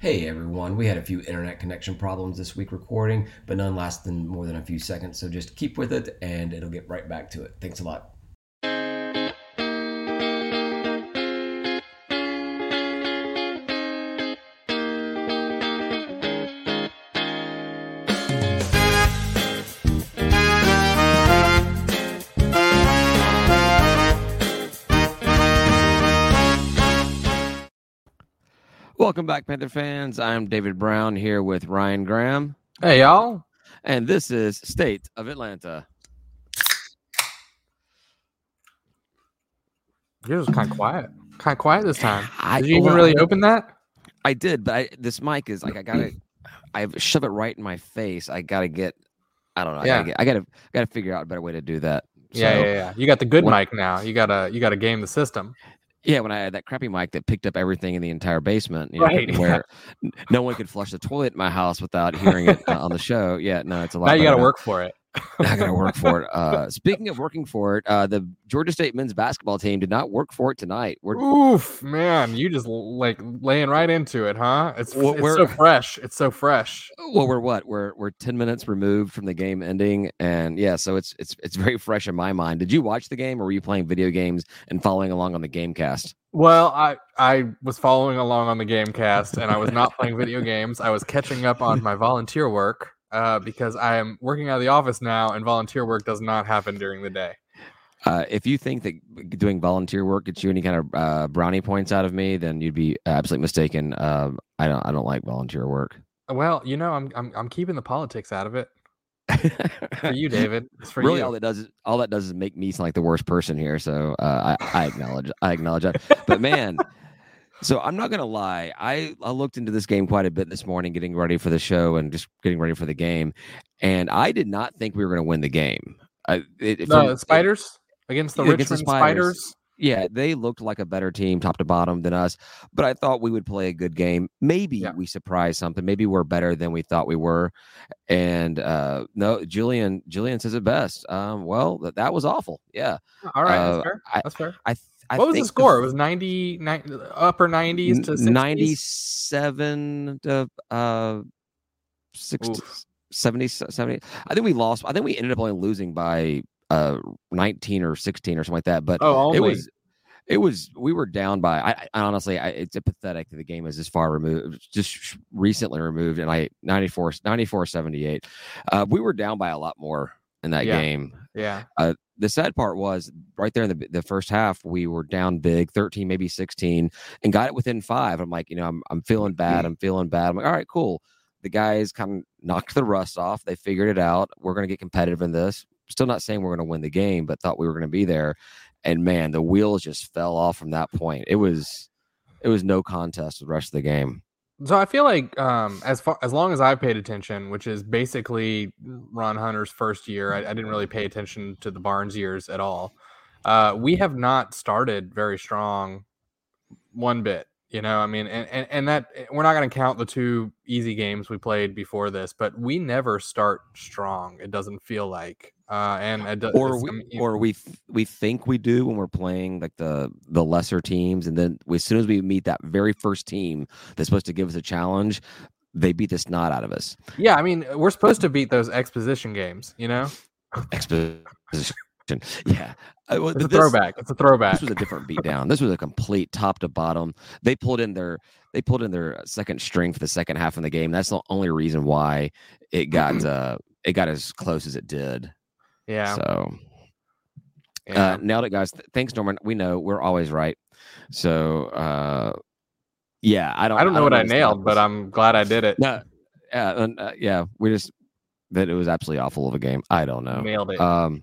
Hey everyone, we had a few internet connection problems this week recording, but none lasting more than a few seconds, so just keep with it and it'll get right back to it. Thanks a lot. Welcome back, Panther fans. I'm David Brown here with Ryan Graham, Hey, y'all. and this is State of Atlanta. Yours was kind of quiet. Kind of quiet this time. I, Did you even really open that? I did, but I, this mic is like I gotta, I shove it right in my face. I gotta get, I don't know. I Yeah. gotta, get, I gotta, gotta figure out a better way to do that. yeah, So, yeah, yeah. You got the good when- mic now. You gotta, you gotta game the system. Yeah. When I had that crappy mic that picked up everything in the entire basement, you know, Right, where no one could flush the toilet in my house without hearing it uh, on the show. Yeah, no, it's a lot. Now you gotta work for it. I going to work for it. Uh, speaking of working for it, uh, the Georgia State men's basketball team did not work for it tonight. We're Oof, man, you just like laying right into it, huh? It's, Well, it's we're- so fresh. It's so fresh. well, we're what? We're we're ten minutes removed from the game ending, and yeah, so it's it's it's very fresh in my mind. Did you watch the game, or were you playing video games and following along on the GameCast? Well, I I was following along on the game cast and I was not playing video games. I was catching up on my volunteer work uh, because I am working out of the office now and volunteer work does not happen during the day. Uh, if you think that doing volunteer work gets you any kind of uh, brownie points out of me, then you'd be absolutely mistaken. Um, I don't I don't like volunteer work. Well, you know, I'm I'm I'm keeping the politics out of it. For you, David. It's for really you. all that does is all that does is make me sound like the worst person here so uh, I, I acknowledge i acknowledge that but man so i'm not gonna lie I, I looked into this game quite a bit this morning getting ready for the show and just getting ready for the game and i did not think we were gonna win the game I, it, the from- spiders against the against the Richmond Spiders. Spiders. yeah they looked like a better team top to bottom than us but i thought we would play a good game maybe Yeah. we surprised something maybe we're better than we thought we were and uh no julian julian says it best um well that, that was awful yeah All right, Uh, that's fair. I- That's fair. i th- I what was the score? it was 90, 90 upper 90s to 60s? 97 to uh 60, Oof. 70 70 i think we lost i think we ended up only losing by uh 19 or 16 or something like that but Oh, it was it was we were down by i, I honestly I, it's a pathetic that the game is this far removed just recently removed and i 94 94 78 uh we were down by a lot more in that Yeah. game yeah. The sad part was right there in the the first half we were down big 13 maybe 16 and got it within five. I'm like you know i'm, I'm feeling bad mm-hmm. i'm feeling bad. I'm like all right cool. The guys kind of knocked the rust off. They figured it out. We're going to get competitive in this. Still not saying we're going to win the game but thought we were going to be there. And man the wheels just fell off from that point. It was it was no contest the rest of the game So I feel like um, as far as long as I've paid attention, which is basically Ron Hunter's first year, I, I didn't really pay attention to the Barnes years at all. Uh, we have not started very strong one bit. You know, I mean, and, and, and that we're not going to count the two easy games we played before this, but we never start strong. It doesn't feel like, uh, and it does, or we, I mean, or we we think we do when we're playing like the the lesser teams, and then we, as soon as we meet that very first team that's supposed to give us a challenge, they beat the snot out of us. yeah, I mean, we're supposed to beat those exposition games. You know, Exposition, yeah. Uh, it's a this- throwback. It's a throwback. This was a different beatdown. This was a complete top to bottom. They pulled in their they pulled in their second string for the second half of the game. That's the only reason why it got uh it got as close as it did. Yeah. So yeah. Uh, nailed it, guys. Th- Thanks, Norman. We know we're always right. So, uh, yeah, I don't. I don't know what I to stop nailed, but. I'm glad I did it. no, yeah, uh, yeah. We just that it was absolutely awful of a game. I don't know. Nailed it. Um,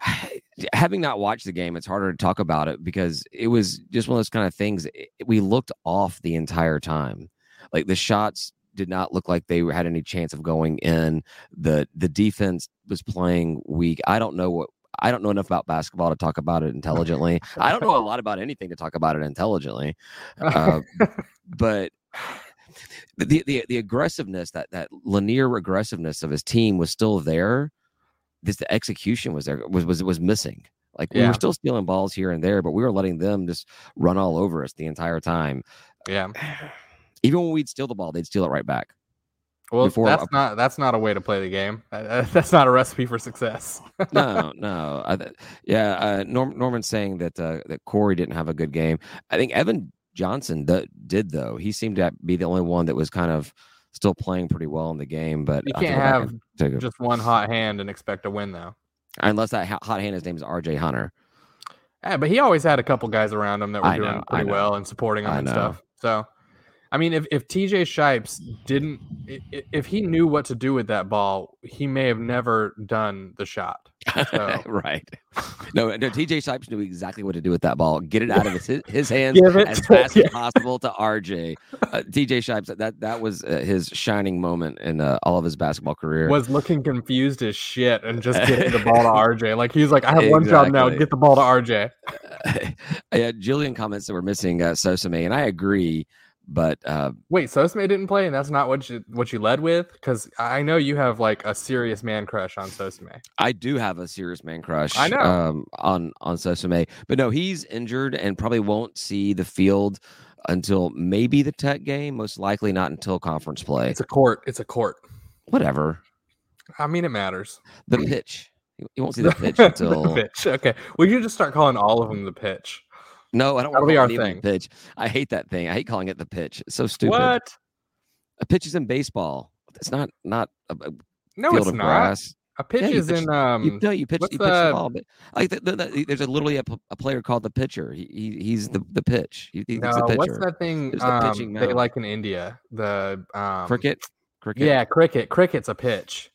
having not watched the game, it's harder to talk about it because it was just one of those kind of things. it- we looked off the entire time. Like the shots did not look like they had any chance of going in. the The defense was playing weak. I don't know what. I don't know enough about basketball to talk about it intelligently. I don't know a lot about anything to talk about it intelligently. uh, but the, the the aggressiveness that that linear aggressiveness of his team was still there. This the execution was there was was was missing. Like we Yeah. were still stealing balls here and there, but we were letting them just run all over us the entire time. yeah. Even when we'd steal the ball, they'd steal it right back. Well, Before- that's not that's not a way to play the game. Uh, uh, That's not a recipe for success. no, no. I, yeah, uh, Norm, Norman's saying that uh, that Corey didn't have a good game. I think Evan Johnson th- did though. He seemed to be the only one that was kind of still playing pretty well in the game. But You I have to can't have just one hot hand and expect to win though. unless that hot hot hand his name is R.J. Hunter. Yeah, but he always had a couple guys around him that were doing pretty well and supporting him and stuff. So, I mean, if if TJ Shipes didn't, if he knew what to do with that ball, he may have never done the shot. So- right. No, no. T.J. Shipes knew exactly what to do with that ball. Get it out of his his hands as to- fast yeah. as possible to R.J. Uh, T.J. Shipes. That that was uh, his shining moment in uh, all of his basketball career. Was looking confused as shit and just getting the ball to RJ. Like he's like, I have one job now, Exactly. get the ball to RJ. yeah, Julian comments that we're missing uh, Sosame, and I agree. But uh, Wait, Sosame didn't play, and that's not what you what you led with? Because I know you have like a serious man crush on Sosame. I do have a serious man crush. I know. um, on on Sosame, but no, he's injured and probably won't see the field until maybe the Tech game. Most likely not until conference play. It's a court. It's a court. Whatever. I mean, it matters. The pitch. You you won't see the pitch until The pitch. Okay, we should just start calling all of them the pitch. No, I don't That'll want be to our call thing. the pitch. I hate that thing. I hate calling it the pitch. It's so stupid. What? A pitch is in baseball. It's not not a, a No, field it's of not. grass. A pitch Yeah, is pitch- in um. you, no, you pitch. You pitch the the- ball. But like the, the, the, there's a literally a player called the pitcher. He, he he's the the pitch. He, he's no, the pitcher. what's that thing There's the um, pitching they like in India? The um, Cricket. Cricket. Yeah, cricket. Cricket's a pitch.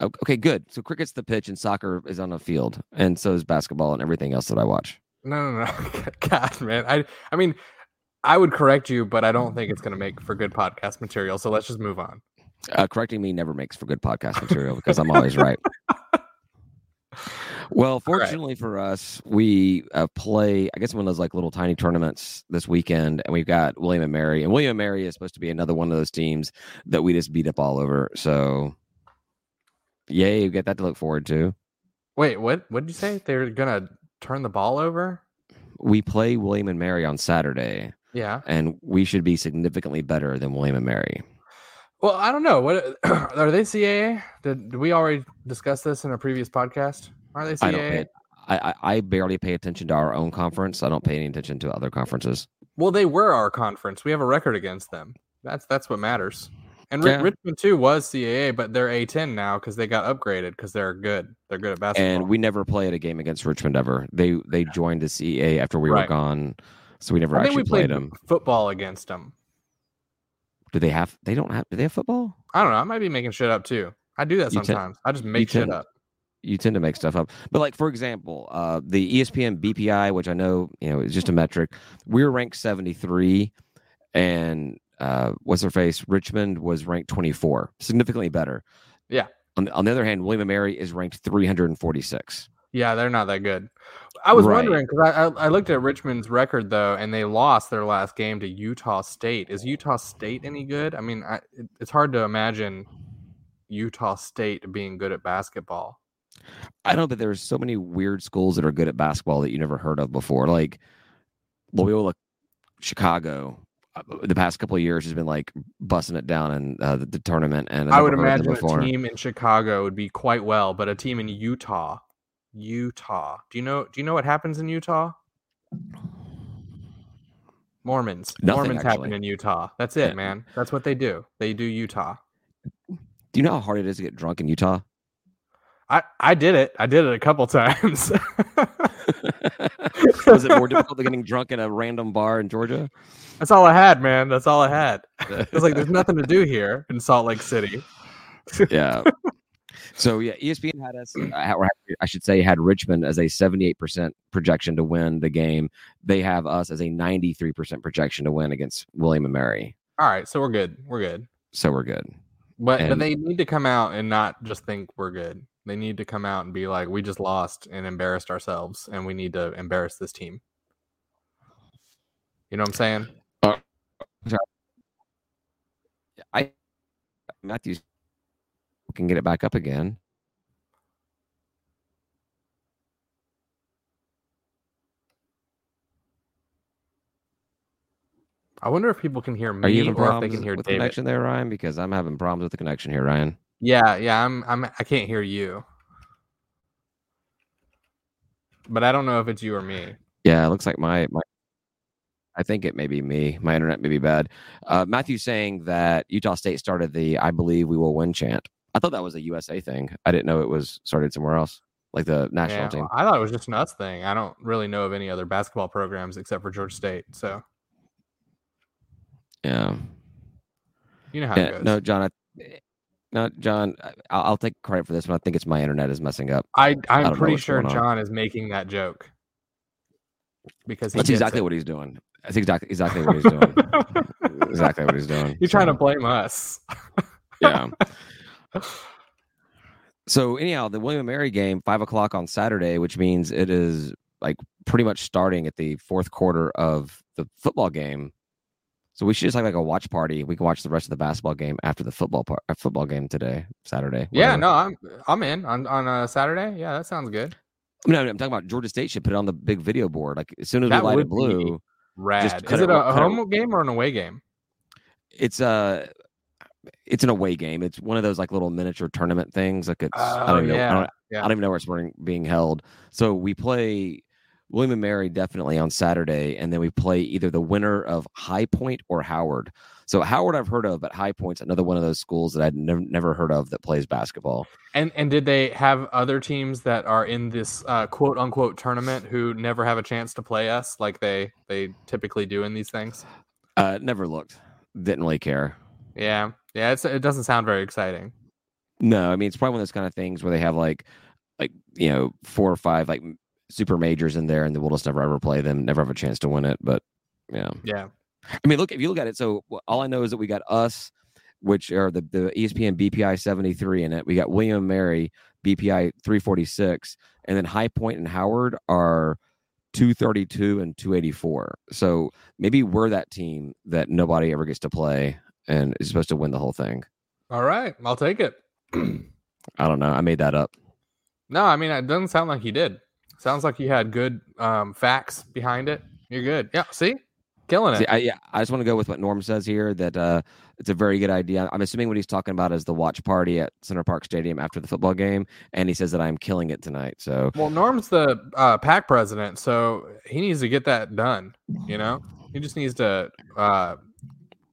Okay, good. So cricket's the pitch, and soccer is on a field, and so is basketball and everything else that I watch. No, no, no. God, man. I, I mean, I would correct you, but I don't think it's going to make for good podcast material. So let's just move on. Uh, correcting me never makes for good podcast material because I'm always right. Well, fortunately for us, we uh, play, I guess, one of those like little tiny tournaments this weekend, and we've got William and Mary, and William and Mary is supposed to be another one of those teams that we just beat up all over. So, yay, we get that to look forward to. Wait, what? What did you say? They're going to turn the ball over? We play William and Mary on Saturday, Yeah. and we should be significantly better than William and Mary. Well, I don't know. What are they CAA? Did, did we already discuss this in a previous podcast? Are they CAA? I don't pay. I, I I barely pay attention to our own conference. I don't pay any attention to other conferences. Well, they were our conference. We have a record against them. That's that's what matters. And Yeah. Richmond too was CAA, but they're A10 now because they got upgraded because they're good. They're good at basketball. And we never played a game against Richmond ever. They they joined the CAA after we Right. were gone, so we never I actually played played them. football against them. Do they have? They don't have. Do they have football? I don't know. I might be making shit up too. I do that tend- sometimes. I just make shit tend- up. You tend to make stuff up. But like for example, uh, the ESPN BPI, which I know you know is just a metric, we're ranked seventy three, and uh, what's their face? Richmond was ranked twenty four, significantly better. Yeah. On, on the other hand, William and Mary is ranked three hundred and forty six. Yeah, they're not that good. I was Right. wondering because I, I I looked at Richmond's record though, and they lost their last game to Utah State. Is Utah State any good? I mean, I, it, it's hard to imagine Utah State being good at basketball. I know, but there's so many weird schools that are good at basketball that you never heard of before. Like Loyola, Chicago. Uh, The past couple of years has been like busting it down in uh, the, the tournament, and I would imagine a team in Chicago would be quite well, but a team in Utah, Utah. Do you know? Do you know what happens in Utah? Mormons. Nothing, Mormons happen in Utah. That's it, Yeah. man. That's what they do. They do Utah. Do you know how hard it is to get drunk in Utah? I I did it. I did it a couple times. Was it more difficult than getting drunk in a random bar in Georgia? That's all I had, man. That's all I had. It's like there's nothing to do here in Salt Lake City. yeah. So yeah, ESPN had us. uh, or I should say, had Richmond as a seventy-eight percent projection to win the game. They have us as a ninety-three percent projection to win against William and Mary. All right, so we're good. We're good. So we're good. But, but they need to come out and not just think we're good. They need to come out and be like, we just lost and embarrassed ourselves, and we need to embarrass this team. You know what I'm saying? I Matthews can get it back up again. I wonder if people can hear me Are you having or if they can hear with the connection there, Ryan? Because I'm having problems with the connection here, Ryan. Yeah, yeah, I'm I'm I can't hear you. But I don't know if it's you or me. Yeah, it looks like my my. I think it may be me. My internet may be bad. Uh, Matthew saying that Utah State started the "I believe we will win" chant. I thought that was a USA thing. I didn't know it was started somewhere else, like the national Yeah, team. I thought it was just an us thing. I don't really know of any other basketball programs except for Georgia State. So Yeah. you know how Yeah, it goes. no, John. I, no, John. I- I'll, I'll take credit for this one. I think it's my internet is messing up. I I'm know pretty sure. John is making that joke because he That's exactly it. what he's doing. That's exactly exactly what he's doing. exactly what he's doing. You're trying to blame us. yeah. So anyhow, the William and Mary game, five o'clock on Saturday, which means it is like pretty much starting at the fourth quarter of the football game. So we should just have like a watch party. We can watch the rest of the basketball game after the football part, uh, football game today, Saturday. Yeah, whatever. no, I'm I'm in on on a Saturday. Yeah, that sounds good. no, I'm talking about Georgia State should put it on the big video board. Like as soon as That we light it blue, Rad. Is it a, a home game or an away game? it's a it's an away game. It's one of those like little miniature tournament things. Like it's I Oh don't know. I yeah, don't, yeah. I don't even know where it's being, being held. So we play William and Mary definitely on Saturday, and then we play either the winner of High Point or Howard. So Howard I've heard of, but High Point's another one of those schools that I'd never never heard of that plays basketball. And and did they have other teams that are in this uh, quote unquote tournament who never have a chance to play us like they they typically do in these things? Uh, never looked. Didn't really care. Yeah, yeah. It's it doesn't sound very exciting. No, I mean it's probably one of those kind of things where they have like like you know four or five like super majors in there, and we'll just never ever play them, never have a chance to win it. But yeah. Yeah, I mean, look if you look at it. So all I know is that we got us, which are the the ESPN BPI seventy three in it. We got William Mary BPI three forty six, and then High Point and Howard are two thirty two and two eighty four. So maybe we're that team that nobody ever gets to play and is supposed to win the whole thing. all right, I'll take it. I don't know. I made that up. no, I mean it doesn't sound like he did. Sounds like you had good um, facts behind it. You're good. Yeah, see, killing it. See, I, yeah, I just want to go with what Norm says here that uh, it's a very good idea. I'm assuming what he's talking about is the watch party at Center Parc Stadium after the football game, and he says that I'm killing it tonight. So Well, Norm's the uh, pack president, so he needs to get that done. You know, he just needs to uh,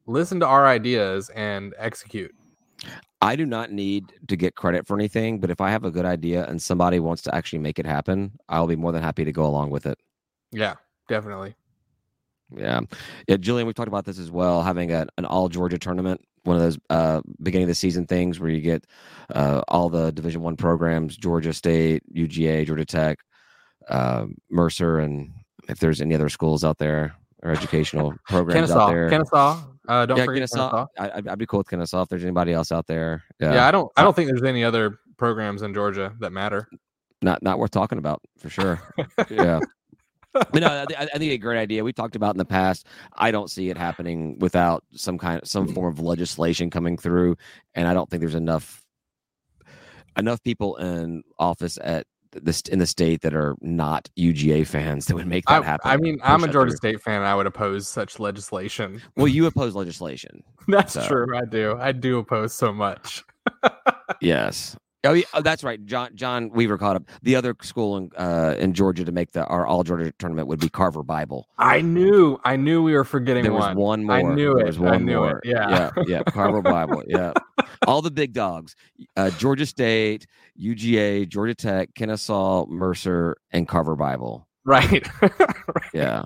listen to our ideas and execute. I do not need to get credit for anything, but if I have a good idea and somebody wants to actually make it happen, I'll be more than happy to go along with it. Yeah, definitely. Yeah. Yeah, Julian, we've talked about this as well, having a, an all Georgia tournament, one of those uh, beginning of the season things where you get uh, all the Division One programs, Georgia State, UGA, Georgia Tech, uh, Mercer, and if there's any other schools out there or educational programs out there. Kennesaw. Uh, don't yeah, forget Kennesaw. Kennesaw. I, I'd, I'd be cool with Kennesaw if there's anybody else out there. Yeah. Yeah, I don't. I don't think there's any other programs in Georgia that matter. not not worth talking about for sure. yeah. But no, I, I think a great idea. We talked about in the past. I don't see it happening without some kind of some form of legislation coming through, and I don't think there's enough enough people in office at this in the state that are not UGA fans that would make that I, happen. I mean, I'm a Georgia. State fan. And I would oppose such legislation. Well, you oppose legislation. That's So- true. I do. I do oppose so much. Yes. Oh, yeah, oh, that's right. John John Weaver caught up. The other school in uh, in Georgia to make the our all Georgia tournament would be Carver Bible. I knew. I knew we were forgetting There was one. one more. I knew There it. was I one knew it. more. Yeah. yeah, yeah. Carver Bible. Yeah, all the big dogs: uh, Georgia State, UGA, Georgia Tech, Kennesaw, Mercer, and Carver Bible. Right. Yeah.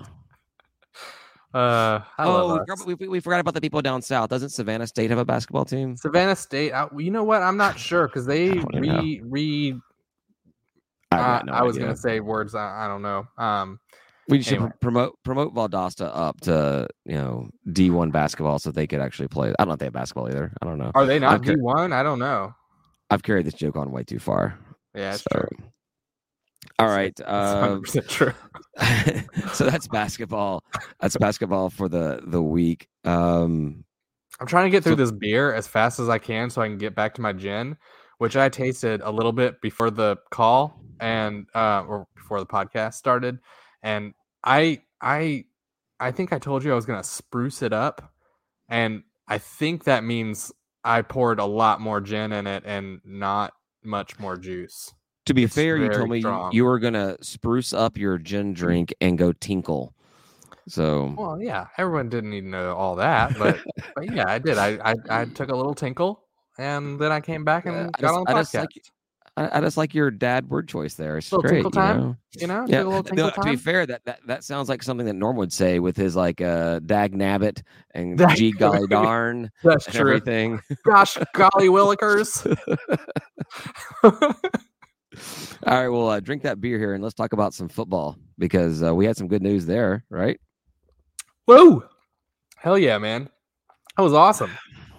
Uh, oh, we, forgot- we, we forgot about the people down south. Doesn't Savannah State have a basketball team? Savannah State. I, you know what? I'm not sure because they don't know. re re. I, no I was gonna say words. I, I don't know. Um, We should anyway. pr- promote promote Valdosta up to you know D one basketball so they could actually play. I don't know if they have basketball either. I don't know. are they not Okay. D one? I don't know. I've carried this joke on way too far. Yeah, it's so. true. All right. Uh, true. so that's basketball. That's basketball for the the week. Um, I'm trying to get through so- this beer as fast as I can so I can get back to my gin, which I tasted a little bit before the call and uh, or before the podcast started, and I I I think I told you I was gonna spruce it up, and I think that means I poured a lot more gin in it and not much more juice. To be It's fair, you told me you, strong. you were gonna spruce up your gin drink and go tinkle. So Well, yeah, everyone didn't need to know all that, but, but yeah, I did. I, I I took a little tinkle, and then I came back and got just- on the I podcast. just like- I, I just like your dad word choice there. It's great. tinkle you time? know? you know, Yeah, no, to be fair, that, that that sounds like something that Norm would say with his like uh dag nabbit and Dag- gee golly darn That's and true. everything. Gosh, golly willikers. All right, well, uh, drink that beer here and let's talk about some football because uh, we had some good news there, right? Woo! Hell yeah, man. That was awesome.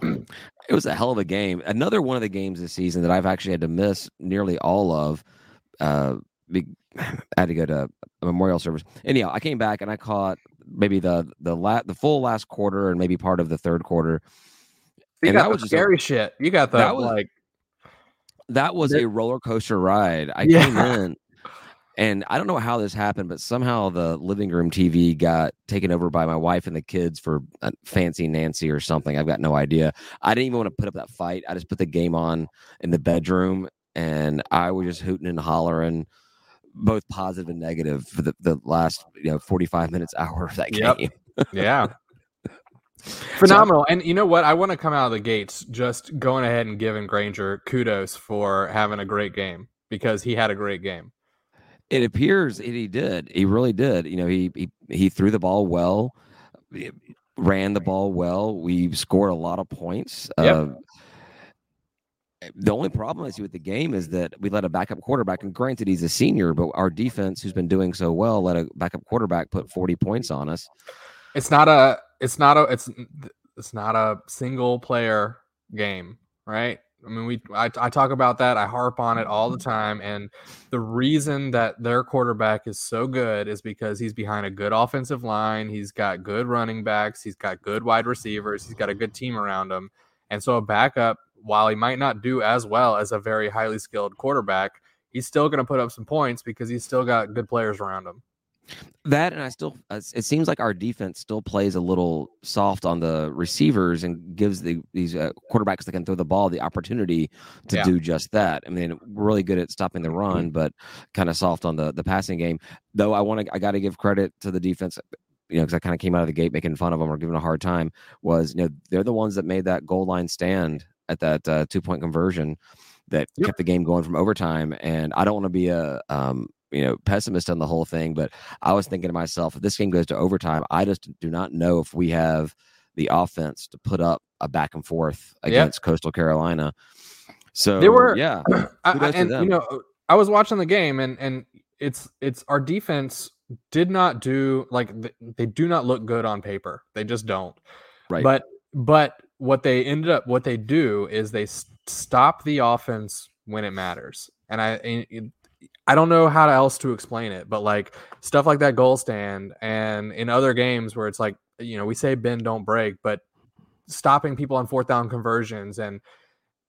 It was a hell of a game. Another one of the games this season that I've actually had to miss nearly all of. Uh, be, I had to go to a memorial service. Anyhow, I came back and I caught maybe the the la- the full last quarter and maybe part of the third quarter. You And got that was scary shit. You got the that was- like That was a roller coaster ride. I Yeah. came in, and I don't know how this happened, but somehow the living room TV got taken over by my wife and the kids for uh, fancy Nancy or something. I've got no idea. I didn't even want to put up that fight. I just put the game on in the bedroom, and I was just hooting and hollering, both positive and negative for the, the last you know forty five minutes hour of that Yep. game. yeah. Phenomenal. and you know what? I want to come out of the gates just going ahead and giving Granger kudos for having a great game because he had a great game. It appears that he did. He really did. You know, he he he threw the ball well, ran the ball well. We scored a lot of points. Yep. Uh, the only problem I see with the game is that we let a backup quarterback, and granted he's a senior, but our defense, who's been doing so well, let a backup quarterback put forty points on us. It's not a it's not a it's it's not a single player game, right? I mean, we I, I talk about that. I harp on it all the mm-hmm. time, and the reason that their quarterback is so good is because he's behind a good offensive line. He's got good running backs. He's got good wide receivers. He's got a good team around him, and so a backup, while he might not do as well as a very highly skilled quarterback, he's still going to put up some points because he's still got good players around him. That and I still, uh, it seems like our defense still plays a little soft on the receivers and gives the these uh, quarterbacks that can throw the ball the opportunity to Yeah. do just that. I mean, we're really good at stopping the run, but kind of soft on the the passing game. Though I want to, I got to give credit to the defense. You know, because I kind of came out of the gate making fun of them or giving a hard time. Was you know they're the ones that made that goal line stand at that uh, two point conversion that Yep. kept the game going from overtime. And I don't want to be a um, you know pessimist on the whole thing, but I was thinking to myself, if this game goes to overtime, I just do not know if we have the offense to put up a back and forth against Coastal Carolina. So there were- yeah, I, I- and you know, I was watching the game, and and it's it's our defense did not do like they do not look good on paper. They just don't. right. But but what they ended up what they do is they stop the offense when it matters. And I and I don't know how else to explain it, but like stuff like that goal stand and in other games where it's like you know we say bend don't break, but stopping people on fourth down conversions and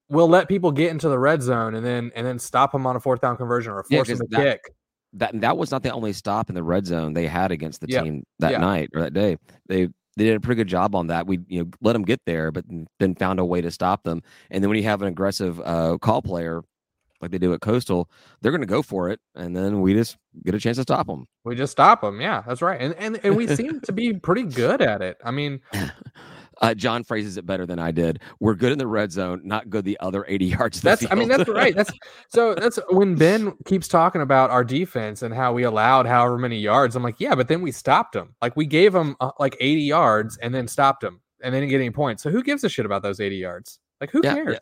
we'll let people get into the red zone and then and then stop them on a fourth down conversion or Yeah, force them 'cause to that- kick. that that was not the only stop in the red zone they had against the Yep. team that Yeah. night or that day. They they did a pretty good job on that. We you know let them get there, but then found a way to stop them. And then when you have an aggressive uh, call player like they do at Coastal, they're going to go for it, and then we just get a chance to stop them. We just stop them. Yeah, that's right. And and, and we seem to be pretty good at it. I mean, Uh, John phrases it better than I did. We're good in the red zone, not good the other eighty yards. That's I mean that's right. That's so that's when Ben keeps talking about our defense and how we allowed however many yards. I'm like, yeah, but then we stopped them. Like we gave them uh, like 80 yards and then stopped them and they didn't get any points. So who gives a shit about those 80 yards? Like who Yeah, cares? yeah.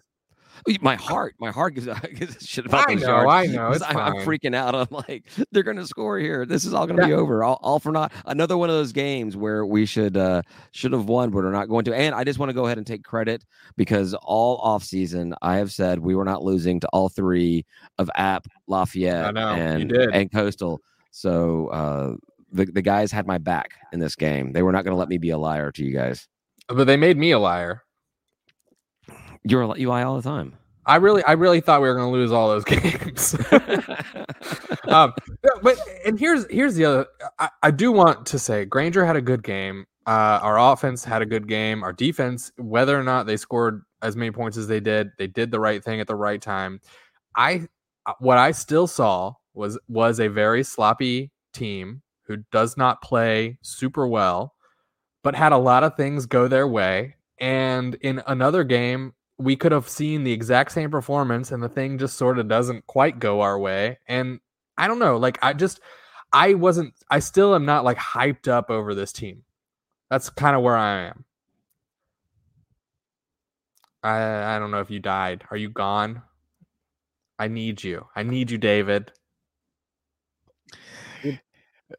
My heart, my heart gives, gives a shit about I those know, yards. I know. 'Cause It's I'm, I'm freaking out. I'm like, they're going to score here. This is all going to be over. All, all for not. Another one of those games where we should uh should have won, but are not going to. And I just want to go ahead and take credit because all off season I have said we were not losing to all three of App, Lafayette, know, and and Coastal. So uh, the the guys had my back in this game. They were not going to let me be a liar to you guys. But they made me a liar. You're you lie all the time. I really, I really thought we were going to lose all those games. um, but and here's here's the other. I, I, do want to say Granger had a good game. Uh, our offense had a good game. Our defense, whether or not they scored as many points as they did, they did the right thing at the right time. I uh, what I still saw was was a very sloppy team who does not play super well, but had a lot of things go their way. And in another game, we could have seen the exact same performance and the thing just sort of doesn't quite go our way. And i don't know like i just i wasn't i still am not like hyped up over this team. That's kind of where i am. I i don't know if you died. Are you gone? I need you. I need you david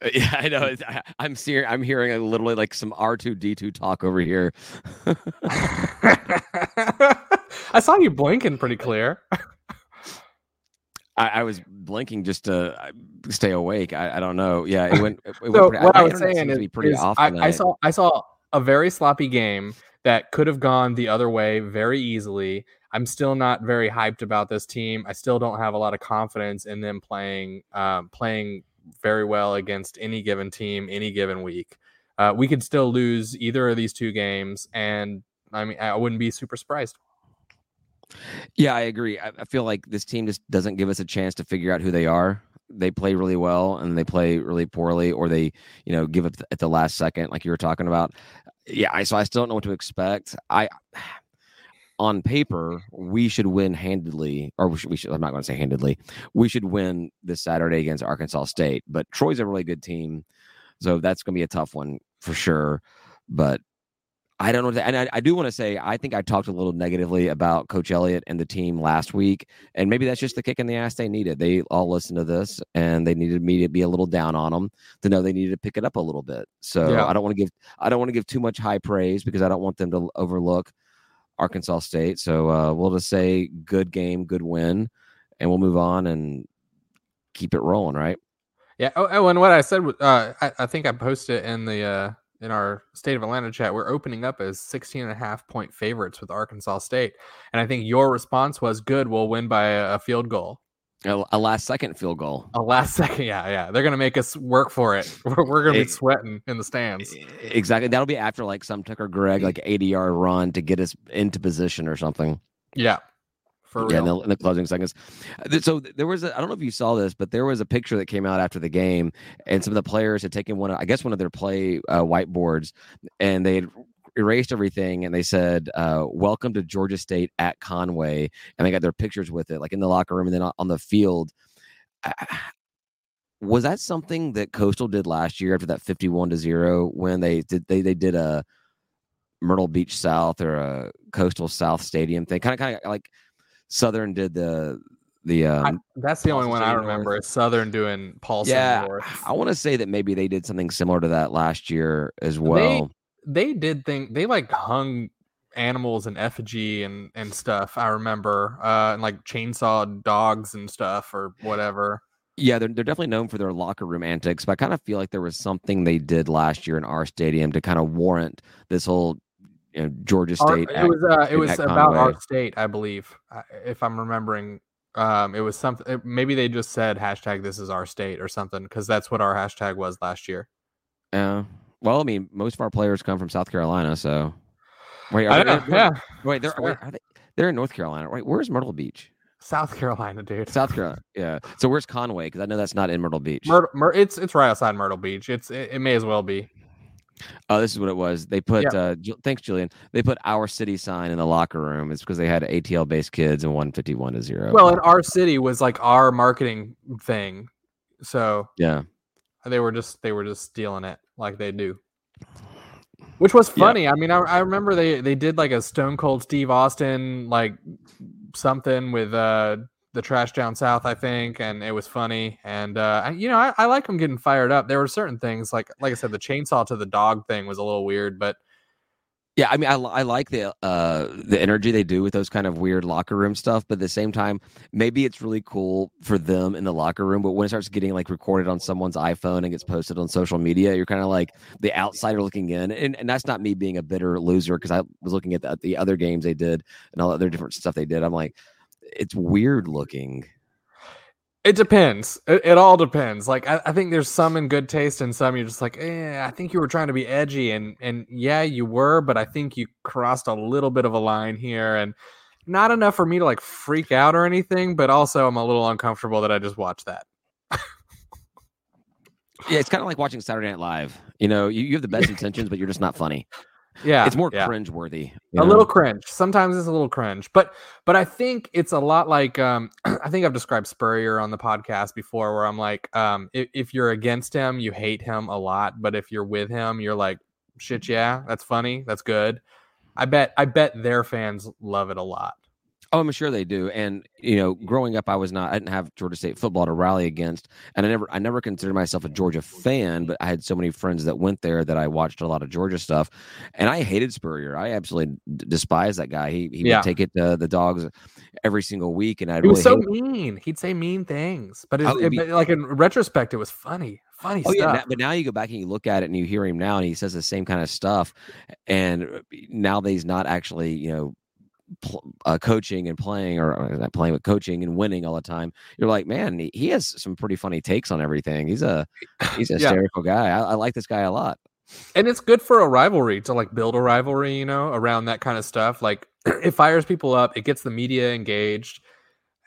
Yeah, I know. I, am seeing. I'm hearing a literally like some R two D two talk over here. I saw you blinking pretty clear. I, I, was blinking just to uh, stay awake. I, I don't know. Yeah, it went. It so went pretty, what I, I was saying is, pretty is off I, I saw I saw a very sloppy game that could have gone the other way very easily. I'm still not very hyped about this team. I still don't have a lot of confidence in them playing um, playing very well against any given team, any given week. Uh, we could still lose either of these two games, and I mean, I wouldn't be super surprised. Yeah, I agree. I, I feel like this team just doesn't give us a chance to figure out who they are. They play really well, and they play really poorly, or they, you know, give up at the last second, like you were talking about. Yeah, I, so I still don't know what to expect. I on paper, we should win handedly, or we should, we should I'm not going to say handedly. We should win this Saturday against Arkansas State, but Troy's a really good team. So that's going to be a tough one for sure. But I don't know. And I, I do want to say, I think I talked a little negatively about Coach Elliott and the team last week. And maybe that's just the kick in the ass they needed. They all listened to this and they needed me to be a little down on them to know they needed to pick it up a little bit. So yeah. I don't want to give, I don't want to give too much high praise because I don't want them to overlook Arkansas State. So uh, we'll just say good game, good win, and we'll move on and keep it rolling, right? Yeah. Oh, oh and what I said, uh, I, I think I posted in the uh, in our state of Atlanta chat. We're opening up as 16 and a half point favorites with Arkansas State, and I think your response was good. We'll win by a, a field goal. A, a, last second field goal. A last second, yeah, yeah. They're gonna make us work for it. We're, we're gonna be sweating in the stands. Exactly. That'll be after like some Tucker Gregg like 80 yard run to get us into position or something. Yeah. For real. yeah, in the, in the, closing seconds. So there was a, I don't know if you saw this, but there was a picture that came out after the game, and some of the players had taken one, I guess, one of their play uh, whiteboards, and they had erased everything and they said, uh, "Welcome to Georgia State at Conway," and they got their pictures with it, like in the locker room and then on the field. was that something that Coastal did last year after that fifty-one to zero when they did they they did a Myrtle Beach South or a Coastal South Stadium thing, kind of kind of like Southern did the the um, I, that's the only one I remember North. is Southern doing Paulson. Yeah, North. I want to say that maybe they did something similar to that last year as well they did think they like hung animals in effigy and and stuff. I remember, uh, and like chainsaw dogs and stuff or whatever. Yeah, they're they're definitely known for their locker room antics, but I kind of feel like there was something they did last year in our stadium to kind of warrant this whole you know, Georgia State. Our, it was uh, it was about our state, I believe, if I'm remembering. Um, it was something. Maybe they just said hashtag This is our state or something because that's what our hashtag was last year. Yeah, well, I mean, most of our players come from South Carolina, so wait, are they, yeah. Wait, they're wait, are they? They're in North Carolina. Wait, where's Myrtle Beach? South Carolina, dude. South Carolina. Yeah. So where's Conway? Because I know that's not in Myrtle Beach. Myrtle, Myr- it's it's right outside Myrtle Beach. It's it, it, may as well be. Oh, this is what it was. They put. Yeah. Uh, thanks, Julian. They put our city sign in the locker room. It's because they had ATL based kids and one fifty one to zero. Well, and our city was like our marketing thing. So yeah, they were just they were just stealing it like they do. Which was funny. Yeah. I mean, I, I remember they they did like a Stone Cold Steve Austin like something with uh the trash down south, I think, and it was funny. And uh, you know, I, I like them getting fired up. There were certain things like like I said, the chainsaw to the dog thing was a little weird, but yeah, I mean, I, I like the uh, the energy they do with those kind of weird locker room stuff, but at the same time, maybe it's really cool for them in the locker room. But when it starts getting like recorded on someone's iPhone and gets posted on social media, you're kind of like the outsider looking in, and and that's not me being a bitter loser because I was looking at the, the other games they did and all the other different stuff they did. I'm like, it's weird looking. It depends. It, it all depends. Like I, I, think there's some in good taste, and some you're just like, eh. I think you were trying to be edgy, and and yeah, you were, but I think you crossed a little bit of a line here, and not enough for me to like freak out or anything. But also, I'm a little uncomfortable that I just watched that. yeah, it's kind of like watching Saturday Night Live. You know, you, you have the best intentions, but you're just not funny. Yeah, it's more yeah. cringe worthy. A know? little cringe. Sometimes it's a little cringe, but but I think it's a lot like um I think I've described Spurrier on the podcast before, where I'm like, um, if, if you're against him, you hate him a lot, but if you're with him, you're like, shit, yeah, that's funny, that's good. I bet I bet their fans love it a lot. Oh, I'm sure they do. And you know, growing up, I was not. I didn't have Georgia State football to rally against, and I never, I never considered myself a Georgia fan. But I had so many friends that went there that I watched a lot of Georgia stuff, and I hated Spurrier. I absolutely d- despised that guy. He he yeah. would take it to the dogs every single week, and I he was so mean. He'd say mean things, but, it, be, like in retrospect, it was funny. Funny oh, stuff. Yeah, but now you go back and you look at it and you hear him now, and he says the same kind of stuff. And uh, now that he's not actually, you know, uh, coaching and playing, or, not playing, but coaching and winning all the time, you're like, man, he, he has some pretty funny takes on everything. He's a he's a yeah. hysterical guy. I, I, like this guy a lot. And it's good for a rivalry to like build a rivalry, you know, around that kind of stuff. Like it fires people up, it gets the media engaged,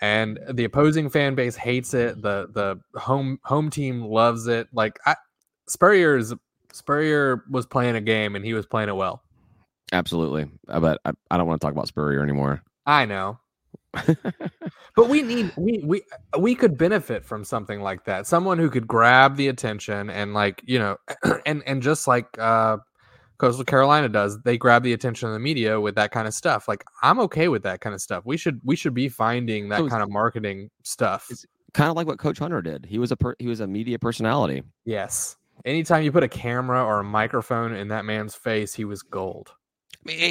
and the opposing fan base hates it. The the home home team loves it. Like I, Spurrier is Spurrier was playing a game and he was playing it well. Absolutely. But I, I don't want to talk about Spurrier anymore. I know. but we need we we we could benefit from something like that. Someone who could grab the attention and like, you know, and and just like uh Coastal Carolina does, they grab the attention of the media with that kind of stuff. Like I'm okay with that kind of stuff. We should we should be finding that so kind of marketing stuff. It's kind of like what Coach Hunter did. He was a per, he was a media personality. Yes. Anytime you put a camera or a microphone in that man's face, he was gold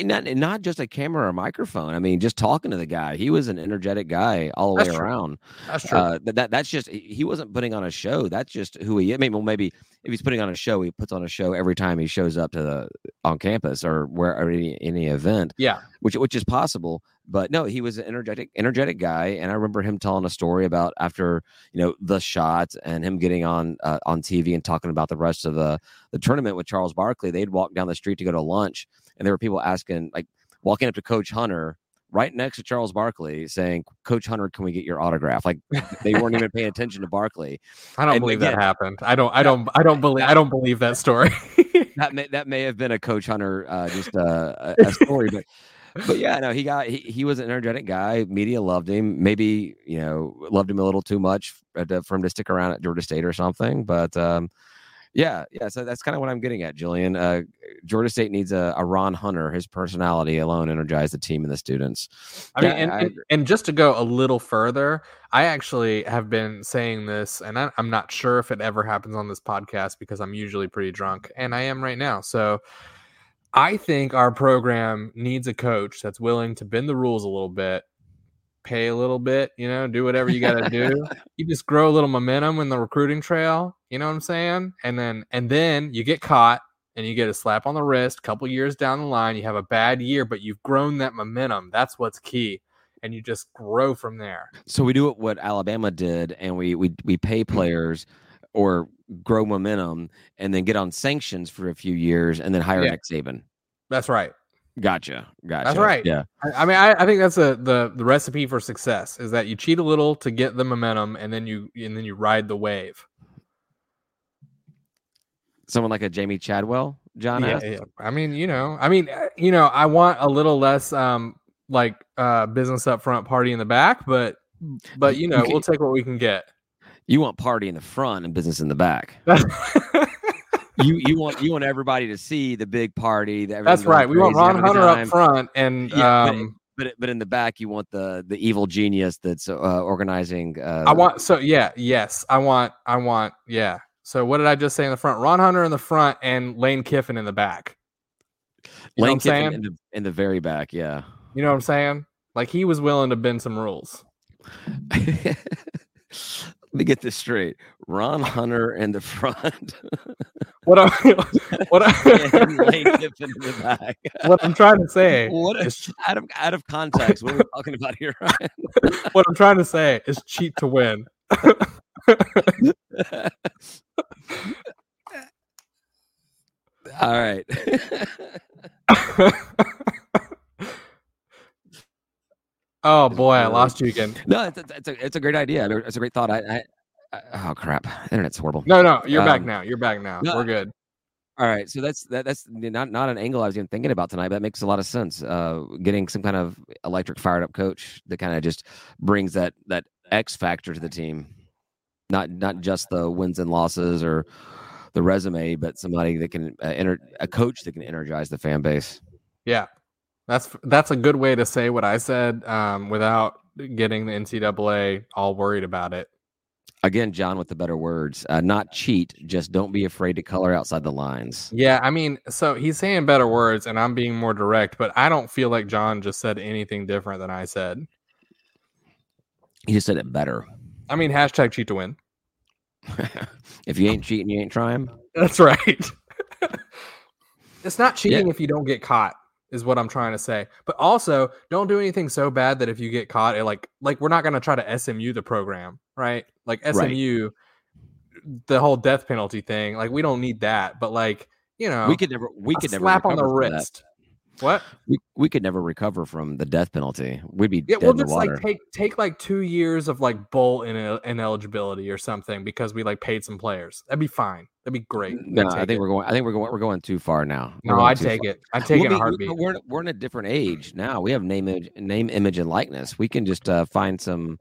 not, not just a camera or a microphone. I mean, just talking to the guy. He was an energetic guy all the that's way true. around. That's true. Uh, that, that's just he wasn't putting on a show. That's just who he. I mean, well, maybe if he's putting on a show, he puts on a show every time he shows up to the on campus or where or any, any event. Yeah, which which is possible. But no, he was an energetic energetic guy, and I remember him telling a story about after you know the shot and him getting on uh, on TV and talking about the rest of the the tournament with Charles Barkley. They'd walk down the street to go to lunch and there were people asking, like, walking up to Coach Hunter right next to Charles Barkley saying, Coach Hunter, can we get your autograph? Like they weren't even paying attention to Barkley. I don't and believe again, that happened. I don't, I don't, I don't believe, I don't believe that story. that may, that may have been a Coach Hunter, uh, just uh, a, a story, but, but yeah, no, he got, he, he was an energetic guy. Media loved him. Maybe, you know, loved him a little too much for him to stick around at Georgia State or something. But, um, yeah, yeah. So that's kind of what I'm getting at, Jillian. Uh, Georgia State needs a, a, Ron Hunter. His personality alone energized the team and the students. I mean, and, I and, and, just to go a little further, I actually have been saying this, and I, I'm not sure if it ever happens on this podcast because I'm usually pretty drunk, and I am right now. So I think our program needs a coach that's willing to bend the rules a little bit pay a little bit, you know, do whatever you got to do. you just grow a little momentum in the recruiting trail, you know what I'm saying? And then and then you get caught and you get a slap on the wrist. A couple years down the line, you have a bad year, but you've grown that momentum. That's what's key. And you just grow from there. So we do what Alabama did, and we we we pay players or grow momentum, and then get on sanctions for a few years, and then hire yeah. Nick Saban. That's right. Gotcha. Gotcha. That's right. Yeah. I, I mean, I, I, think that's a, the the recipe for success is that you cheat a little to get the momentum, and then you and then you ride the wave. Someone like a Jamey Chadwell, John. Yeah, yeah. I mean, you know, I mean, uh, you know, I want a little less um like uh business up front, party in the back, but but you know, we'll take what we can get. You want party in the front and business in the back. you you want you want everybody to see the big party. That That's right. We want Ron Hunter up front, and yeah, um, but, but but in the back, you want the the evil genius that's uh, organizing. Uh, I want so yeah yes I want I want yeah. So what did I just say in the front? Ron Hunter in the front and Lane Kiffin in the back. You Lane Kiffin in the in the very back, yeah. You know what I'm saying? Like he was willing to bend some rules. Let me get this straight. Ron Hunter in the front. what I, what I, Lane Kiffin in the back. what I'm trying to say What is out of out of context? What are we talking about here? What I'm trying to say is cheat to win. All right. oh boy, I lost you again. no, it's, it's, a it's a great idea. It's a great thought. I, I, I oh crap, internet's horrible. No, no, you're back Um, now. You're back now. no, We're good. All right, so that's that, that's not not an angle I was even thinking about tonight, but that makes a lot of sense. Uh, getting some kind of electric fired up coach that kind of just brings that that X factor to the team, not not just the wins and losses or the resume, but somebody that can uh, enter a coach that can energize the fan base. Yeah, that's that's a good way to say what I said um, without getting the NCAA all worried about it. Again, John with the better words, uh, not cheat, just don't be afraid to color outside the lines. Yeah, I mean, so he's saying better words, and I'm being more direct, but I don't feel like John just said anything different than I said. He just said it better. I mean, hashtag cheat to win. if you ain't cheating, you ain't trying. That's right. it's not cheating if you don't get caught, is what I'm trying to say. But also, don't do anything so bad that if you get caught, it like like we're not gonna try to SMU the program, right? Like Right. SMU, the whole death penalty thing. Like we don't need that, but like you know, We could never. We could never slap on the wrist. What? We, we could never recover from the death penalty. We'd be Yeah, dead well, in the just like take take like two years of like bowl in ineligibility or something because we like paid some players. That'd be fine. That'd be great. no, I think it. we're going. I think we're going. We're going too far now. We're No, I'd take far. it. I'd take We'll it in a heartbeat. We're, in- we're in a different age now. We have name, image, name, image, and likeness. We can just uh, find some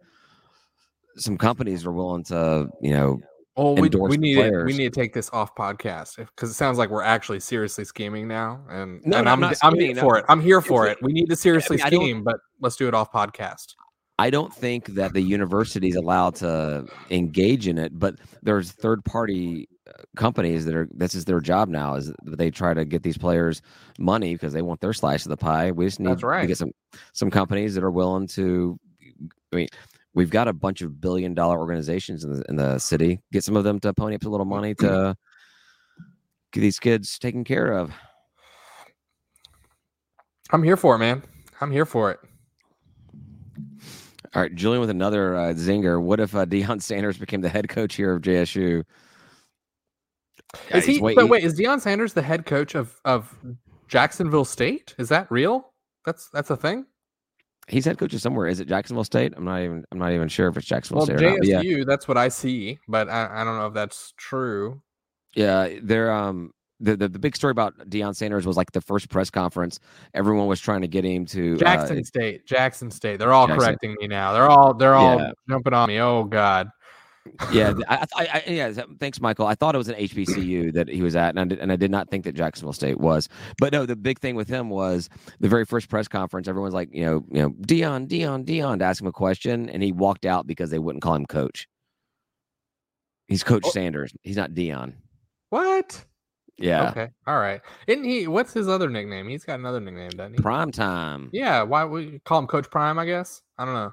some companies are willing to, you know, Oh, we, we need it. We need to take this off podcast because it sounds like we're actually seriously scheming now, and, No, and no, I'm I'm not I'm here for it. I'm here for it. We need to seriously I don't- scheme, but let's do it off podcast. I don't think that the university is allowed to engage in it, but there's third party uh, companies that are this is their job now is they try to get these players money because they want their slice of the pie. We just need right. to get some some companies that are willing to. I mean, we've got a bunch of billion dollar organizations in the in the city. Get some of them to pony up a little money to get these kids taken care of. I'm here for it, man. I'm here for it. All right, Julian with another uh, zinger. What if uh, Deion Sanders became the head coach here of JSU? Is he? wait- but wait, is Deion Sanders the head coach of of Jacksonville State? Is that real? That's that's a thing. He's head coach of somewhere. Is it Jacksonville State? I'm not even. I'm not even sure if it's Jacksonville Well, State or not. But yeah, JSU. That's what I see, but I, I don't know if that's true. yeah. They're um the, the the big story about Deion Sanders was like the first press conference. Everyone was trying to get him to Jackson Uh, State, Jackson State. They're all Jackson. correcting me now. They're all they're all Yeah. jumping on me. Oh God. Yeah, I, I, I, yeah. Thanks, Michael. I thought it was an HBCU that he was at, and I did, and I did not think that Jacksonville State was. But no, the big thing with him was the very first press conference. Everyone's like, you know, you know, Deion, Deion, Deion, to ask him a question, and he walked out because they wouldn't call him coach. He's Coach Oh. Sanders. He's not Deion. What? Yeah, Okay. All right. Isn't he? What's his other nickname? He's got another nickname, doesn't he? prime time. Yeah. Why would you call him Coach Prime? I guess. I don't know.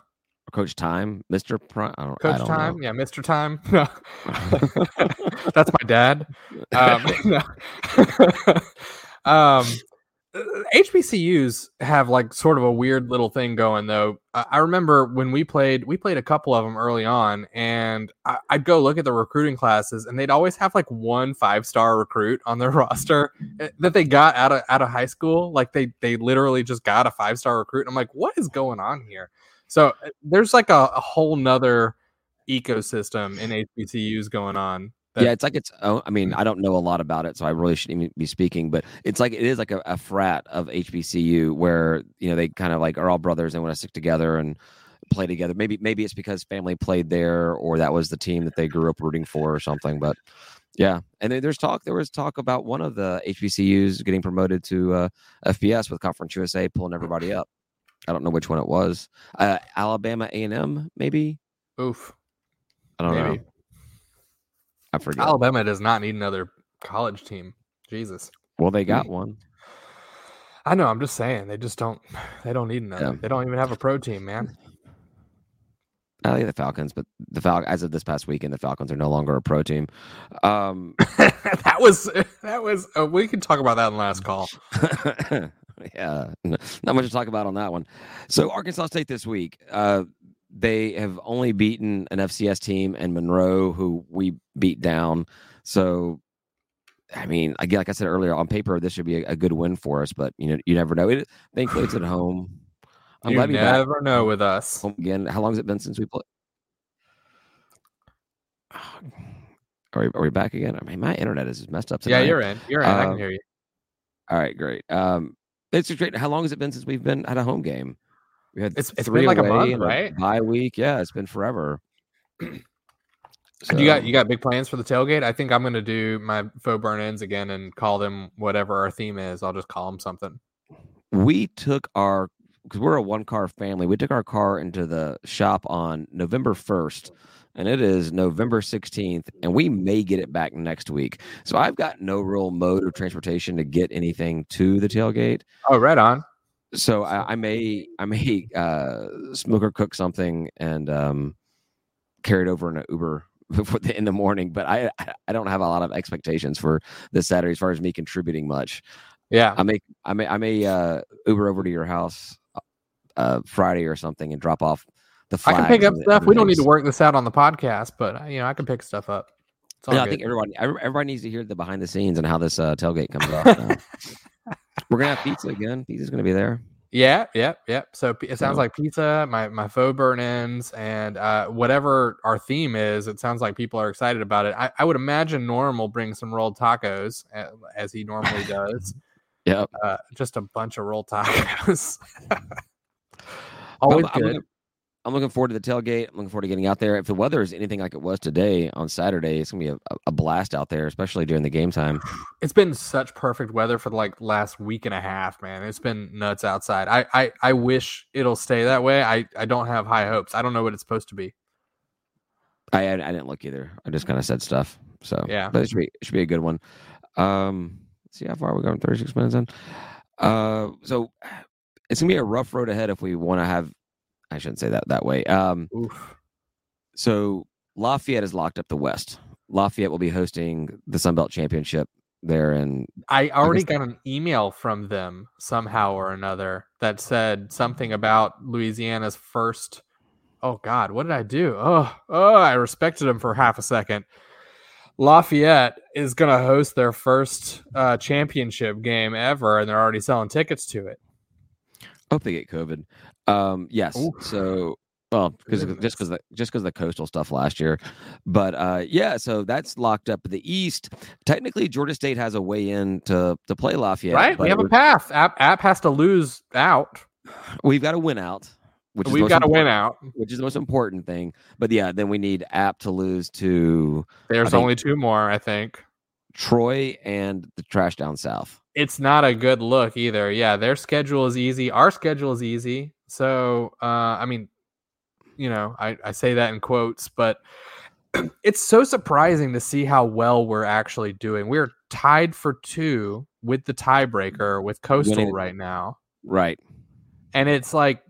Coach Time, Mister Prime. I don't, I Coach Time. know. Yeah, Mr. Time. No. That's my dad. Um, no. um, uh, HBCUs have like sort of a weird little thing going though. I, I remember when we played, we played a couple of them early on, and I, I'd go look at the recruiting classes, and they'd always have like one five star recruit on their roster eh, that they got out of out of high school. Like they they literally just got a five star recruit. And I'm like, what is going on here? So uh, there's like a, a whole nother ecosystem in HBCUs going on. that- yeah, it's like it's. I mean, I don't know a lot about it, so I really shouldn't even be speaking. But it's like it is like a, a frat of HBCU where you know they kind of like are all brothers and want to stick together and play together. Maybe maybe it's because family played there or that was the team that they grew up rooting for or something. But yeah, and then there's talk. There was talk about one of the HBCUs getting promoted to uh, FBS with Conference USA pulling everybody up. I don't know which one it was. Uh, Alabama A and M, maybe. Oof. I don't Maybe. know. I forget. Alabama does not need another college team. Jesus. well, they got one. I know. I'm just saying they just don't. They don't need another. Yeah. They don't even have a pro team, man. I like the Falcons, but the Fal as of this past weekend, the Falcons are no longer a pro team. Um, that was that was. Uh, we can talk about that in the last call. yeah, not much to talk about on that one. So Arkansas State this week, uh, they have only beaten an FCS team and Monroe, who we beat down. So, I mean, again, like I said earlier, on paper this should be a, a good win for us, but you know, you never know. It thankfully it's at home. I'm you glad never know with us. Again, how long has it been since we played? Are we, are we back again? I mean, my internet is messed up. Tonight. Yeah, you're in. You're in. I can um, hear you. All right, great. Um, it's great. How long has it been since we've been at a home game? We had it's, it's been like a month, right? Bye week. Yeah, it's been forever. So, you got you got big plans for the tailgate? I think I'm gonna do my faux burn ends again and call them whatever our theme is. I'll just call them something. We took our because we're a one car family. We took our car into the shop on November first, and it is November 16th, and we may get it back next week. So I've got no real mode of transportation to get anything to the tailgate. Oh, right on so I, I, may I may uh, smoke or cook something and um, carry it over in an Uber before the, in the morning. But I I don't have a lot of expectations for this Saturday as far as me contributing much. Yeah, I may I may I may uh, Uber over to your house uh, Friday or something and drop off the. I can pick up stuff. We don't need to work this out on the podcast, but you know I can pick stuff up. Yeah, I think everybody everybody needs to hear the behind the scenes and how this uh, tailgate comes off. We're gonna have pizza again. Pizza's gonna be there. Yeah, yeah, yeah. So it sounds like pizza, my my faux burn ends, and uh, whatever our theme is. It sounds like people are excited about it. I, I would imagine Norm will bring some rolled tacos as he normally does. yep, uh, just a bunch of rolled tacos. Always I'm, good. I'm, I'm looking forward to the tailgate. I'm looking forward to getting out there. If the weather is anything like it was today on Saturday, it's gonna be a, a blast out there, especially during the game time. It's been such perfect weather for like last week and a half, man. It's been nuts outside. I I, I wish it'll stay that way. I I don't have high hopes. I don't know what it's supposed to be. I I, didn't look either. I just kind of said stuff. So yeah, but it should be it should be a good one. Um, see how far we're going. Thirty six minutes in. Uh, so it's gonna be a rough road ahead if we want to have I shouldn't say that that way. Um, Oof. So Lafayette has locked up the West. Lafayette will be hosting the Sun Belt Championship there, and I already I got an email from them somehow or another that said something about Louisiana's first. Oh God, what did I do? Oh, oh, I respected them for half a second. Lafayette is going to host their first uh, championship game ever, and they're already selling tickets to it. Hope they get COVID. Um, yes. Ooh. So, well, because just because the just because the coastal stuff last year, but uh, yeah. So that's locked up. The East, technically, Georgia State has a way in to to play Lafayette. Right. We have a path. App App has to lose out. We've got to win out. Which we've got to win out, which is the most important thing. But yeah, then we need App to lose to. There's only two more, I think. Troy and the Trash Down South. It's not a good look either. Yeah, their schedule is easy. Our schedule is easy. So, uh, I mean, you know, I, I say that in quotes, but it's so surprising to see how well we're actually doing. We're tied for two with the tiebreaker with Coastal right now. Right. And it's like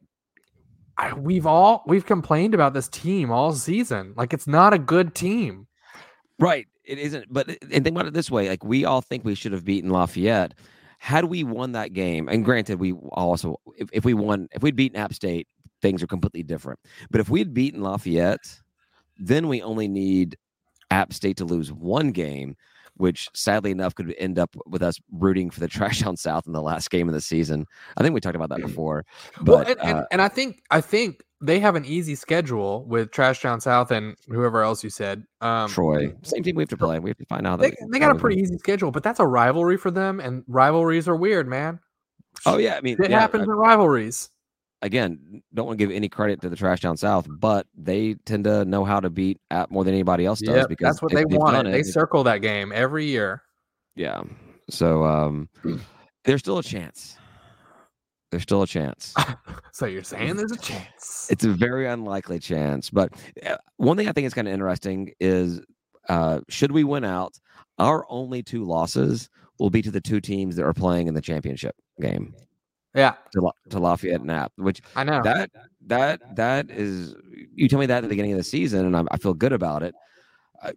I, we've all we've complained about this team all season. Like it's not a good team. Right. It isn't. But and think about it this way: like we all think we should have beaten Lafayette, had we won that game, and granted, we also, if, if we won, if we'd beaten App State, things are completely different. But if we'd beaten Lafayette, then we only need App State to lose one game, which sadly enough could end up with us rooting for the Trash Down South in the last game of the season. I think we talked about that before. But, well, and, and, uh, and I think I think they have an easy schedule with Trash Down South and whoever else you said. Um, Troy, same team we have to play. We have to find out. They, they got a pretty easy schedule, but that's a rivalry for them, and rivalries are weird, man. Oh yeah, I mean it yeah, happens in rivalries. Again, don't want to give any credit to the Trash Down South, but they tend to know how to beat at more than anybody else does yep, because that's what they want. They circle that game every year. Yeah, so um, there's still a chance. There's still a chance. so you're saying there's a chance? It's a very unlikely chance. But uh, one thing I think is kind of interesting is uh, should we win out, our only two losses will be to the two teams that are playing in the championship game. Yeah, to, to Lafayette and App, which I know that that that is you tell me that at the beginning of the season, and I, I feel good about it. I,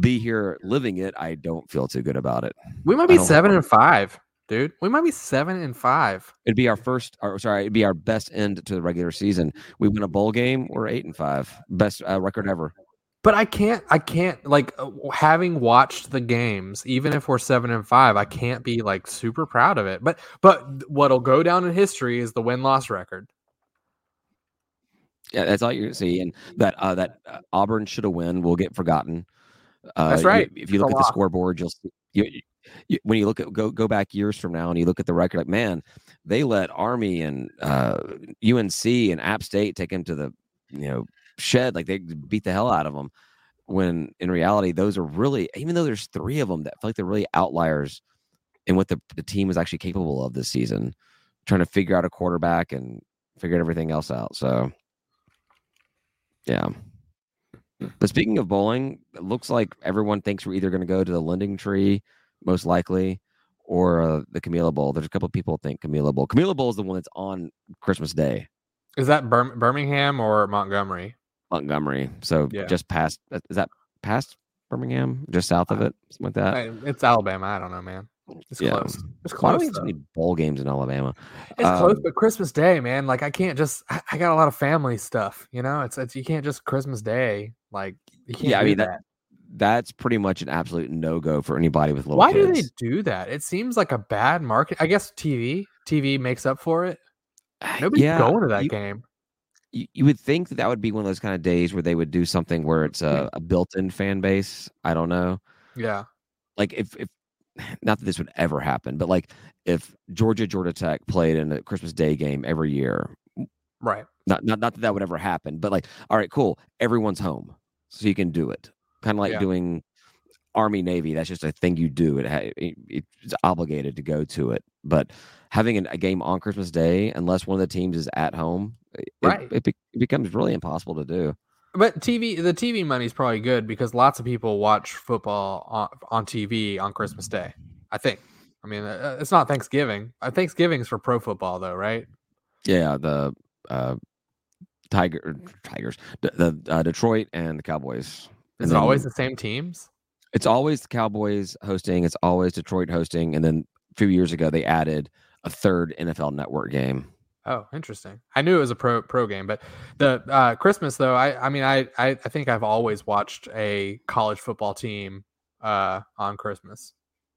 be here living it, I don't feel too good about it. We might be seven and five, dude. We might be seven and five. It'd be our first, or sorry, it'd be our best end to the regular season. We win a bowl game, we're eight and five, best uh, record ever. But I can't, I can't like uh, having watched the games, even if we're seven and five, I can't be like super proud of it. But, but what'll go down in history is the win loss record. Yeah, that's all you see, and that uh, that uh, Auburn should have win will get forgotten. Uh, that's right. You, if you look at the scoreboard, you'll see. You, you, when you look at go go back years from now and you look at the record, like man, they let Army and uh, UNC and App State take him to the you know shed, like they beat the hell out of them. When in reality, those are really, even though there's three of them that feel like they're really outliers in what the, the team was actually capable of this season, trying to figure out a quarterback and figure everything else out. So yeah. But speaking of bowling, it looks like everyone thinks we're either going to go to the LendingTree, most likely, or uh, the Camellia Bowl. There's a couple people think Camellia Bowl. Camellia Bowl is the one that's on Christmas Day. Is that Bir- Birmingham or Montgomery? Montgomery. So yeah. just past. Uh, is that past Birmingham? Just south of it, something like that. It's Alabama. I don't know, man. It's yeah. close. It's close. Why do we have many bowl games in Alabama? It's um, close, but Christmas Day, man. Like I can't just. I, I, got a lot of family stuff. You know, it's it's you can't just Christmas Day. Like yeah, I mean that. that. That's pretty much an absolute no go for anybody with little. Why kids. do they do that? It seems like a bad market. I guess TV TV makes up for it. Nobody's yeah, going to that you, game. You, you would think that that would be one of those kind of days where they would do something where it's a, a built-in fan base. I don't know. Yeah. Like if if not that this would ever happen, but like if Georgia Georgia Tech played in a Christmas Day game every year, right? Not not not that that would ever happen, but like, all right, cool, everyone's home, so you can do it. Kind of like yeah. doing Army Navy. That's just a thing you do. It, it it's obligated to go to it, but having a game on Christmas Day, unless one of the teams is at home, right, it, it, it becomes really impossible to do. But TV, the TV money is probably good because lots of people watch football on, on TV on Christmas Day. I think. I mean, uh, it's not Thanksgiving. Uh, Thanksgiving's for pro football, though, right? Yeah, the uh, Tiger Tigers, the, the uh, Detroit and the Cowboys. Is and it always the same teams? It's always the Cowboys hosting. It's always Detroit hosting, and then a few years ago they added a third NFL Network game. Oh, interesting. I knew it was a pro pro game, but the uh, Christmas though, I I mean, I, I I think I've always watched a college football team uh, on Christmas.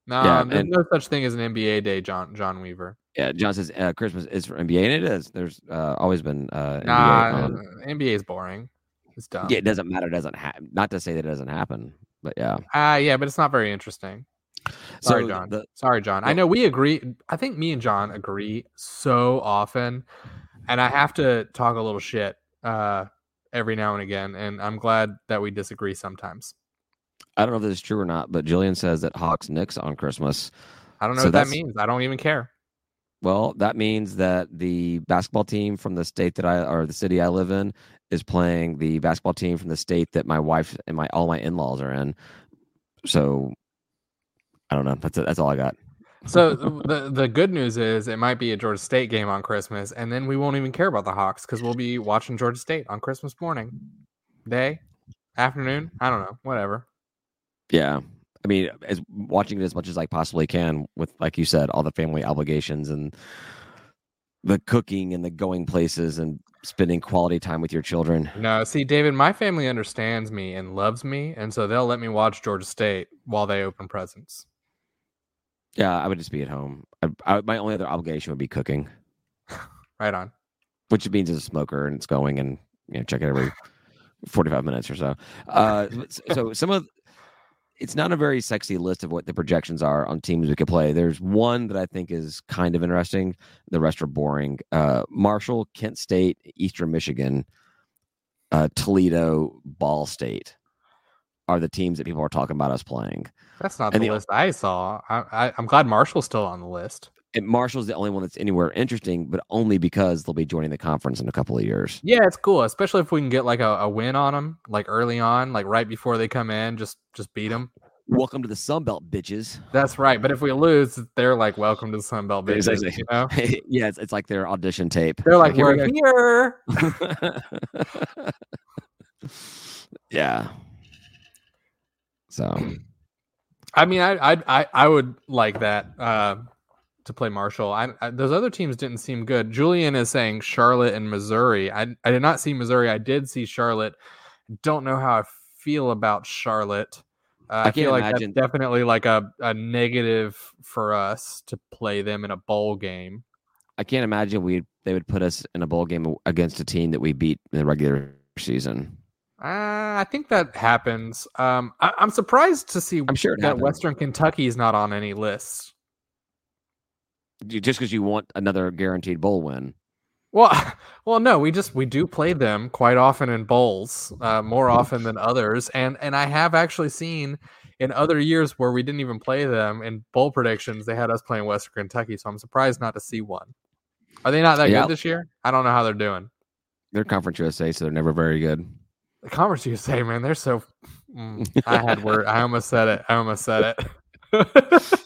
No, yeah, there's no such thing as an NBA day, John John Weaver. Yeah, John says uh, Christmas is for NBA, and it is. There's uh, always been uh, NBA. Nah, NBA is boring. It's dumb. Yeah, it doesn't matter. It doesn't happen. Not to say that it doesn't happen, but yeah. Uh yeah, but it's not very interesting. Sorry, so John. The, Sorry, John. I know we agree. I think me and John agree so often, and I have to talk a little shit uh, every now and again. And I'm glad that we disagree sometimes. I don't know if this is true or not, but Jillian says that Hawks Knicks on Christmas. I don't know so what that means. I don't even care. Well, that means that the basketball team from the state that I or the city I live in is playing the basketball team from the state that my wife and my all my in laws are in. So I don't know. That's that's all I got. So the the good news is it might be a Georgia State game on Christmas, and then we won't even care about the Hawks because we'll be watching Georgia State on Christmas morning, day, afternoon. I don't know, whatever. Yeah, I mean, as watching it as much as I possibly can, with like you said, all the family obligations and the cooking and the going places and spending quality time with your children. No, see, David, my family understands me and loves me, and so they'll let me watch Georgia State while they open presents. Yeah, I would just be at home. I, I, my only other obligation would be cooking. right on. Which means as a smoker and it's going and you know check it every forty five minutes or so. Uh, so some of it's not a very sexy list of what the projections are on teams we could play. There's one that I think is kind of interesting. The rest are boring. Uh, Marshall, Kent State, Eastern Michigan, uh, Toledo, Ball State are the teams that people are talking about us playing. That's not and the, the list I saw. I, am glad Marshall's still on the list. And Marshall's the only one that's anywhere interesting, but only because they'll be joining the conference in a couple of years. Yeah, it's cool, especially if we can get like a, a win on them, like early on, like right before they come in, just just beat them. welcome to the Sun Belt, bitches. That's right. But if we lose, they're like, "Welcome to the Sun Belt, bitches." Exactly. You know? yeah, it's, it's like their audition tape. They're like, here we "We're go." here." yeah. So I mean, I I I, I would like that uh, to play Marshall. I, I, those other teams didn't seem good. Julian is saying Charlotte and Missouri. I I did not see Missouri. I did see Charlotte. Don't know how I feel about Charlotte. Uh, I, can't feel like imagine- that's definitely like a, a negative for us to play them in a bowl game. I can't imagine we they would put us in a bowl game against a team that we beat in the regular season. Uh, I think that happens. Um, I, I'm surprised to see I'm sure that happens. Western Kentucky is not on any lists. Just because you want another guaranteed bowl win. Well, well, no, we just we do play them quite often in bowls, uh, more often than others, and and I have actually seen in other years where we didn't even play them in bowl predictions, they had us playing Western Kentucky. So I'm surprised not to see one. Are they not that Yeah. good this year? I don't know how they're doing. They're Conference USA, so they're never very good. The Conference USA, man, they're so. Mm, I had word. I almost said it. I almost said it.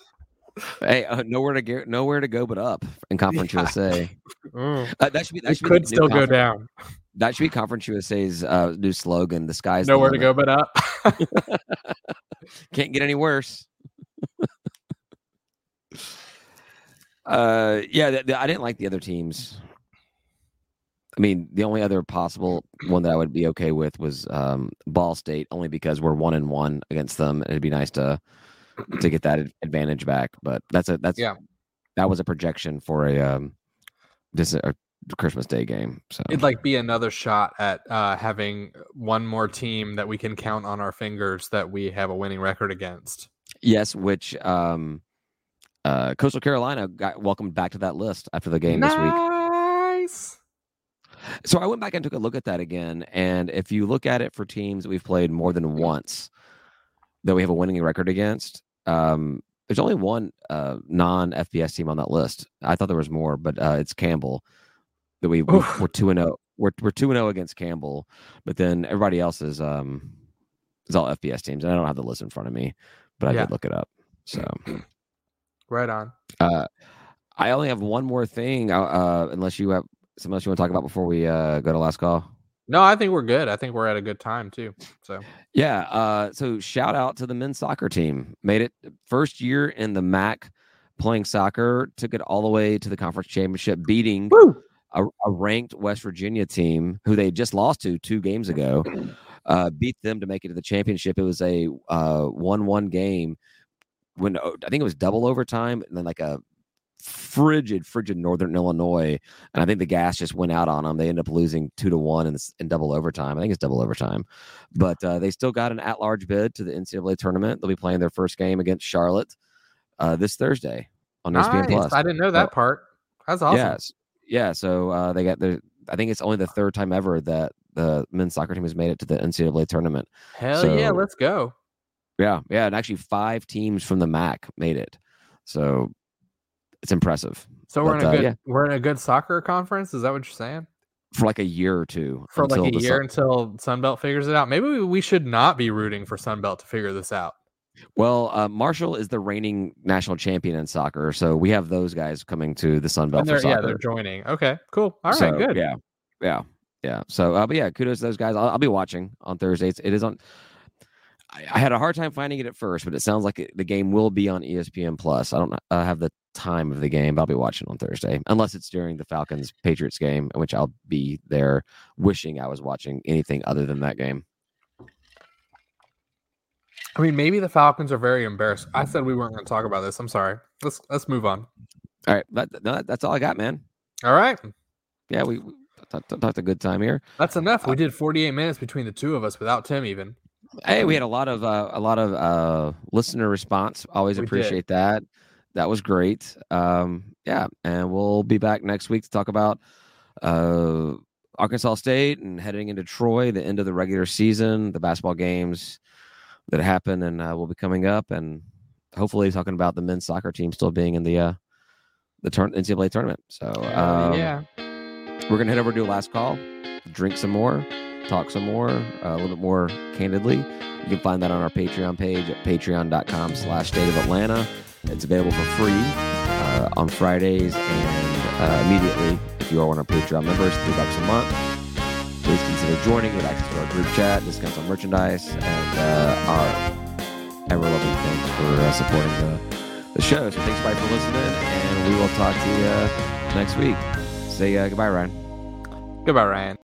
Hey, uh, nowhere to go, nowhere to go but up in Conference Yeah. USA. Mm, Uh, that should be that should be could new still go down. That should be Conference USA's uh, new slogan. The sky's the Nowhere to go but up. Can't get any worse. uh, yeah, th- th- I didn't like the other teams. I mean, the only other possible one that I would be okay with was um, Ball State, only because we're one and one against them. It'd be nice to to get that advantage back. But that's a that's Yeah. that was a projection for a um this a Christmas Day game. So It'd like be another shot at uh, having one more team that we can count on our fingers that we have a winning record against. yes, which um uh Coastal Carolina got welcomed back to that list after the game this week. So I went back and took a look at that again. And if you look at it for teams that we've played more than once that we have a winning record against, um, there's only one uh, non FBS team on that list. I thought there was more, but uh, it's Campbell that we Oof. we're two and zero. We're we're two and zero against Campbell, but then everybody else is um is all FBS teams, and I don't have the list in front of me, but I Yeah. did look it up. So Right on. uh, I only have one more thing, uh, uh, unless you have something else you want to talk about before we uh, go to last call. No, I think we're good. I think we're at a good time too. So Yeah. Uh, so shout out to the men's soccer team. Made it first year in the MAC playing soccer. Took it all the way to the conference championship, beating a, a ranked West Virginia team who they just lost to two games ago. Uh, beat them to make it to the championship. It was a uh, one-one game. When uh, I think it was double overtime, and then like a frigid, frigid Northern Illinois, and I think the gas just went out on them. They ended up losing two to one in, in double overtime. I think it's double overtime, but uh, they still got an at-large bid to the NCAA tournament. They'll be playing their first game against Charlotte uh, this Thursday on ESPN. Plus. I didn't know that So- part. That's awesome. Yes, yeah. So uh, they got the. I think it's only the third time ever that the men's soccer team has made it to the NCAA tournament. Hell yeah, let's go. Yeah, yeah, and actually five teams from the MAC made it. So it's impressive So we're in But, a uh, good yeah. we're in a good soccer conference. Is that what you're saying? for like a year or two. For like a year Sun- until Sunbelt figures it out. Maybe we, should not be rooting for Sunbelt to figure this out. Well, uh, Marshall is the reigning national champion in soccer, so we have those guys coming to the Sun Belt for yeah, they're joining. Okay, cool. All right, So, good. Yeah, yeah, yeah. So, uh, but yeah, kudos to those guys. I'll, I'll be watching on Thursdays. It is on. I, I had a hard time finding it at first, but it sounds like it, the game will be on ESPN Plus. I don't uh, have the time of the game, but I'll be watching on Thursday, unless it's during the Falcons Patriots game, in which I'll be there, wishing I was watching anything other than that game. I mean, maybe the Falcons are very embarrassed. I said we weren't going to talk about this. I'm sorry. Let's let's move on. All right, that, no, that's all I got, man. All right, Yeah, we, we talked, talked a good time here. that's enough. We did 48 minutes between the two of us without Tim even. Hey, we had a lot of uh, a lot of uh, listener response. Always We did. appreciate that. That was great. Um, yeah, and we'll be back next week to talk about uh, Arkansas State and heading into Troy, the end of the regular season, the basketball games that happen, and uh, will be coming up, and hopefully talking about the men's soccer team still being in the uh, the turn NCAA tournament. So um, yeah. we're gonna head over to a last call, drink some more, talk some more, uh, a little bit more candidly, you can find that on our Patreon page at patreon.com slash state of Atlanta. It's available for free uh, on Fridays and uh, immediately if you are one of our Patreon members, three bucks a month. Please consider joining with access to our group chat, discounts on merchandise, and uh, our ever loving thanks for uh, supporting the, the show. So thanks, everybody, for listening, and we will talk to you next week. Say uh, goodbye, Ryan. Goodbye, Ryan.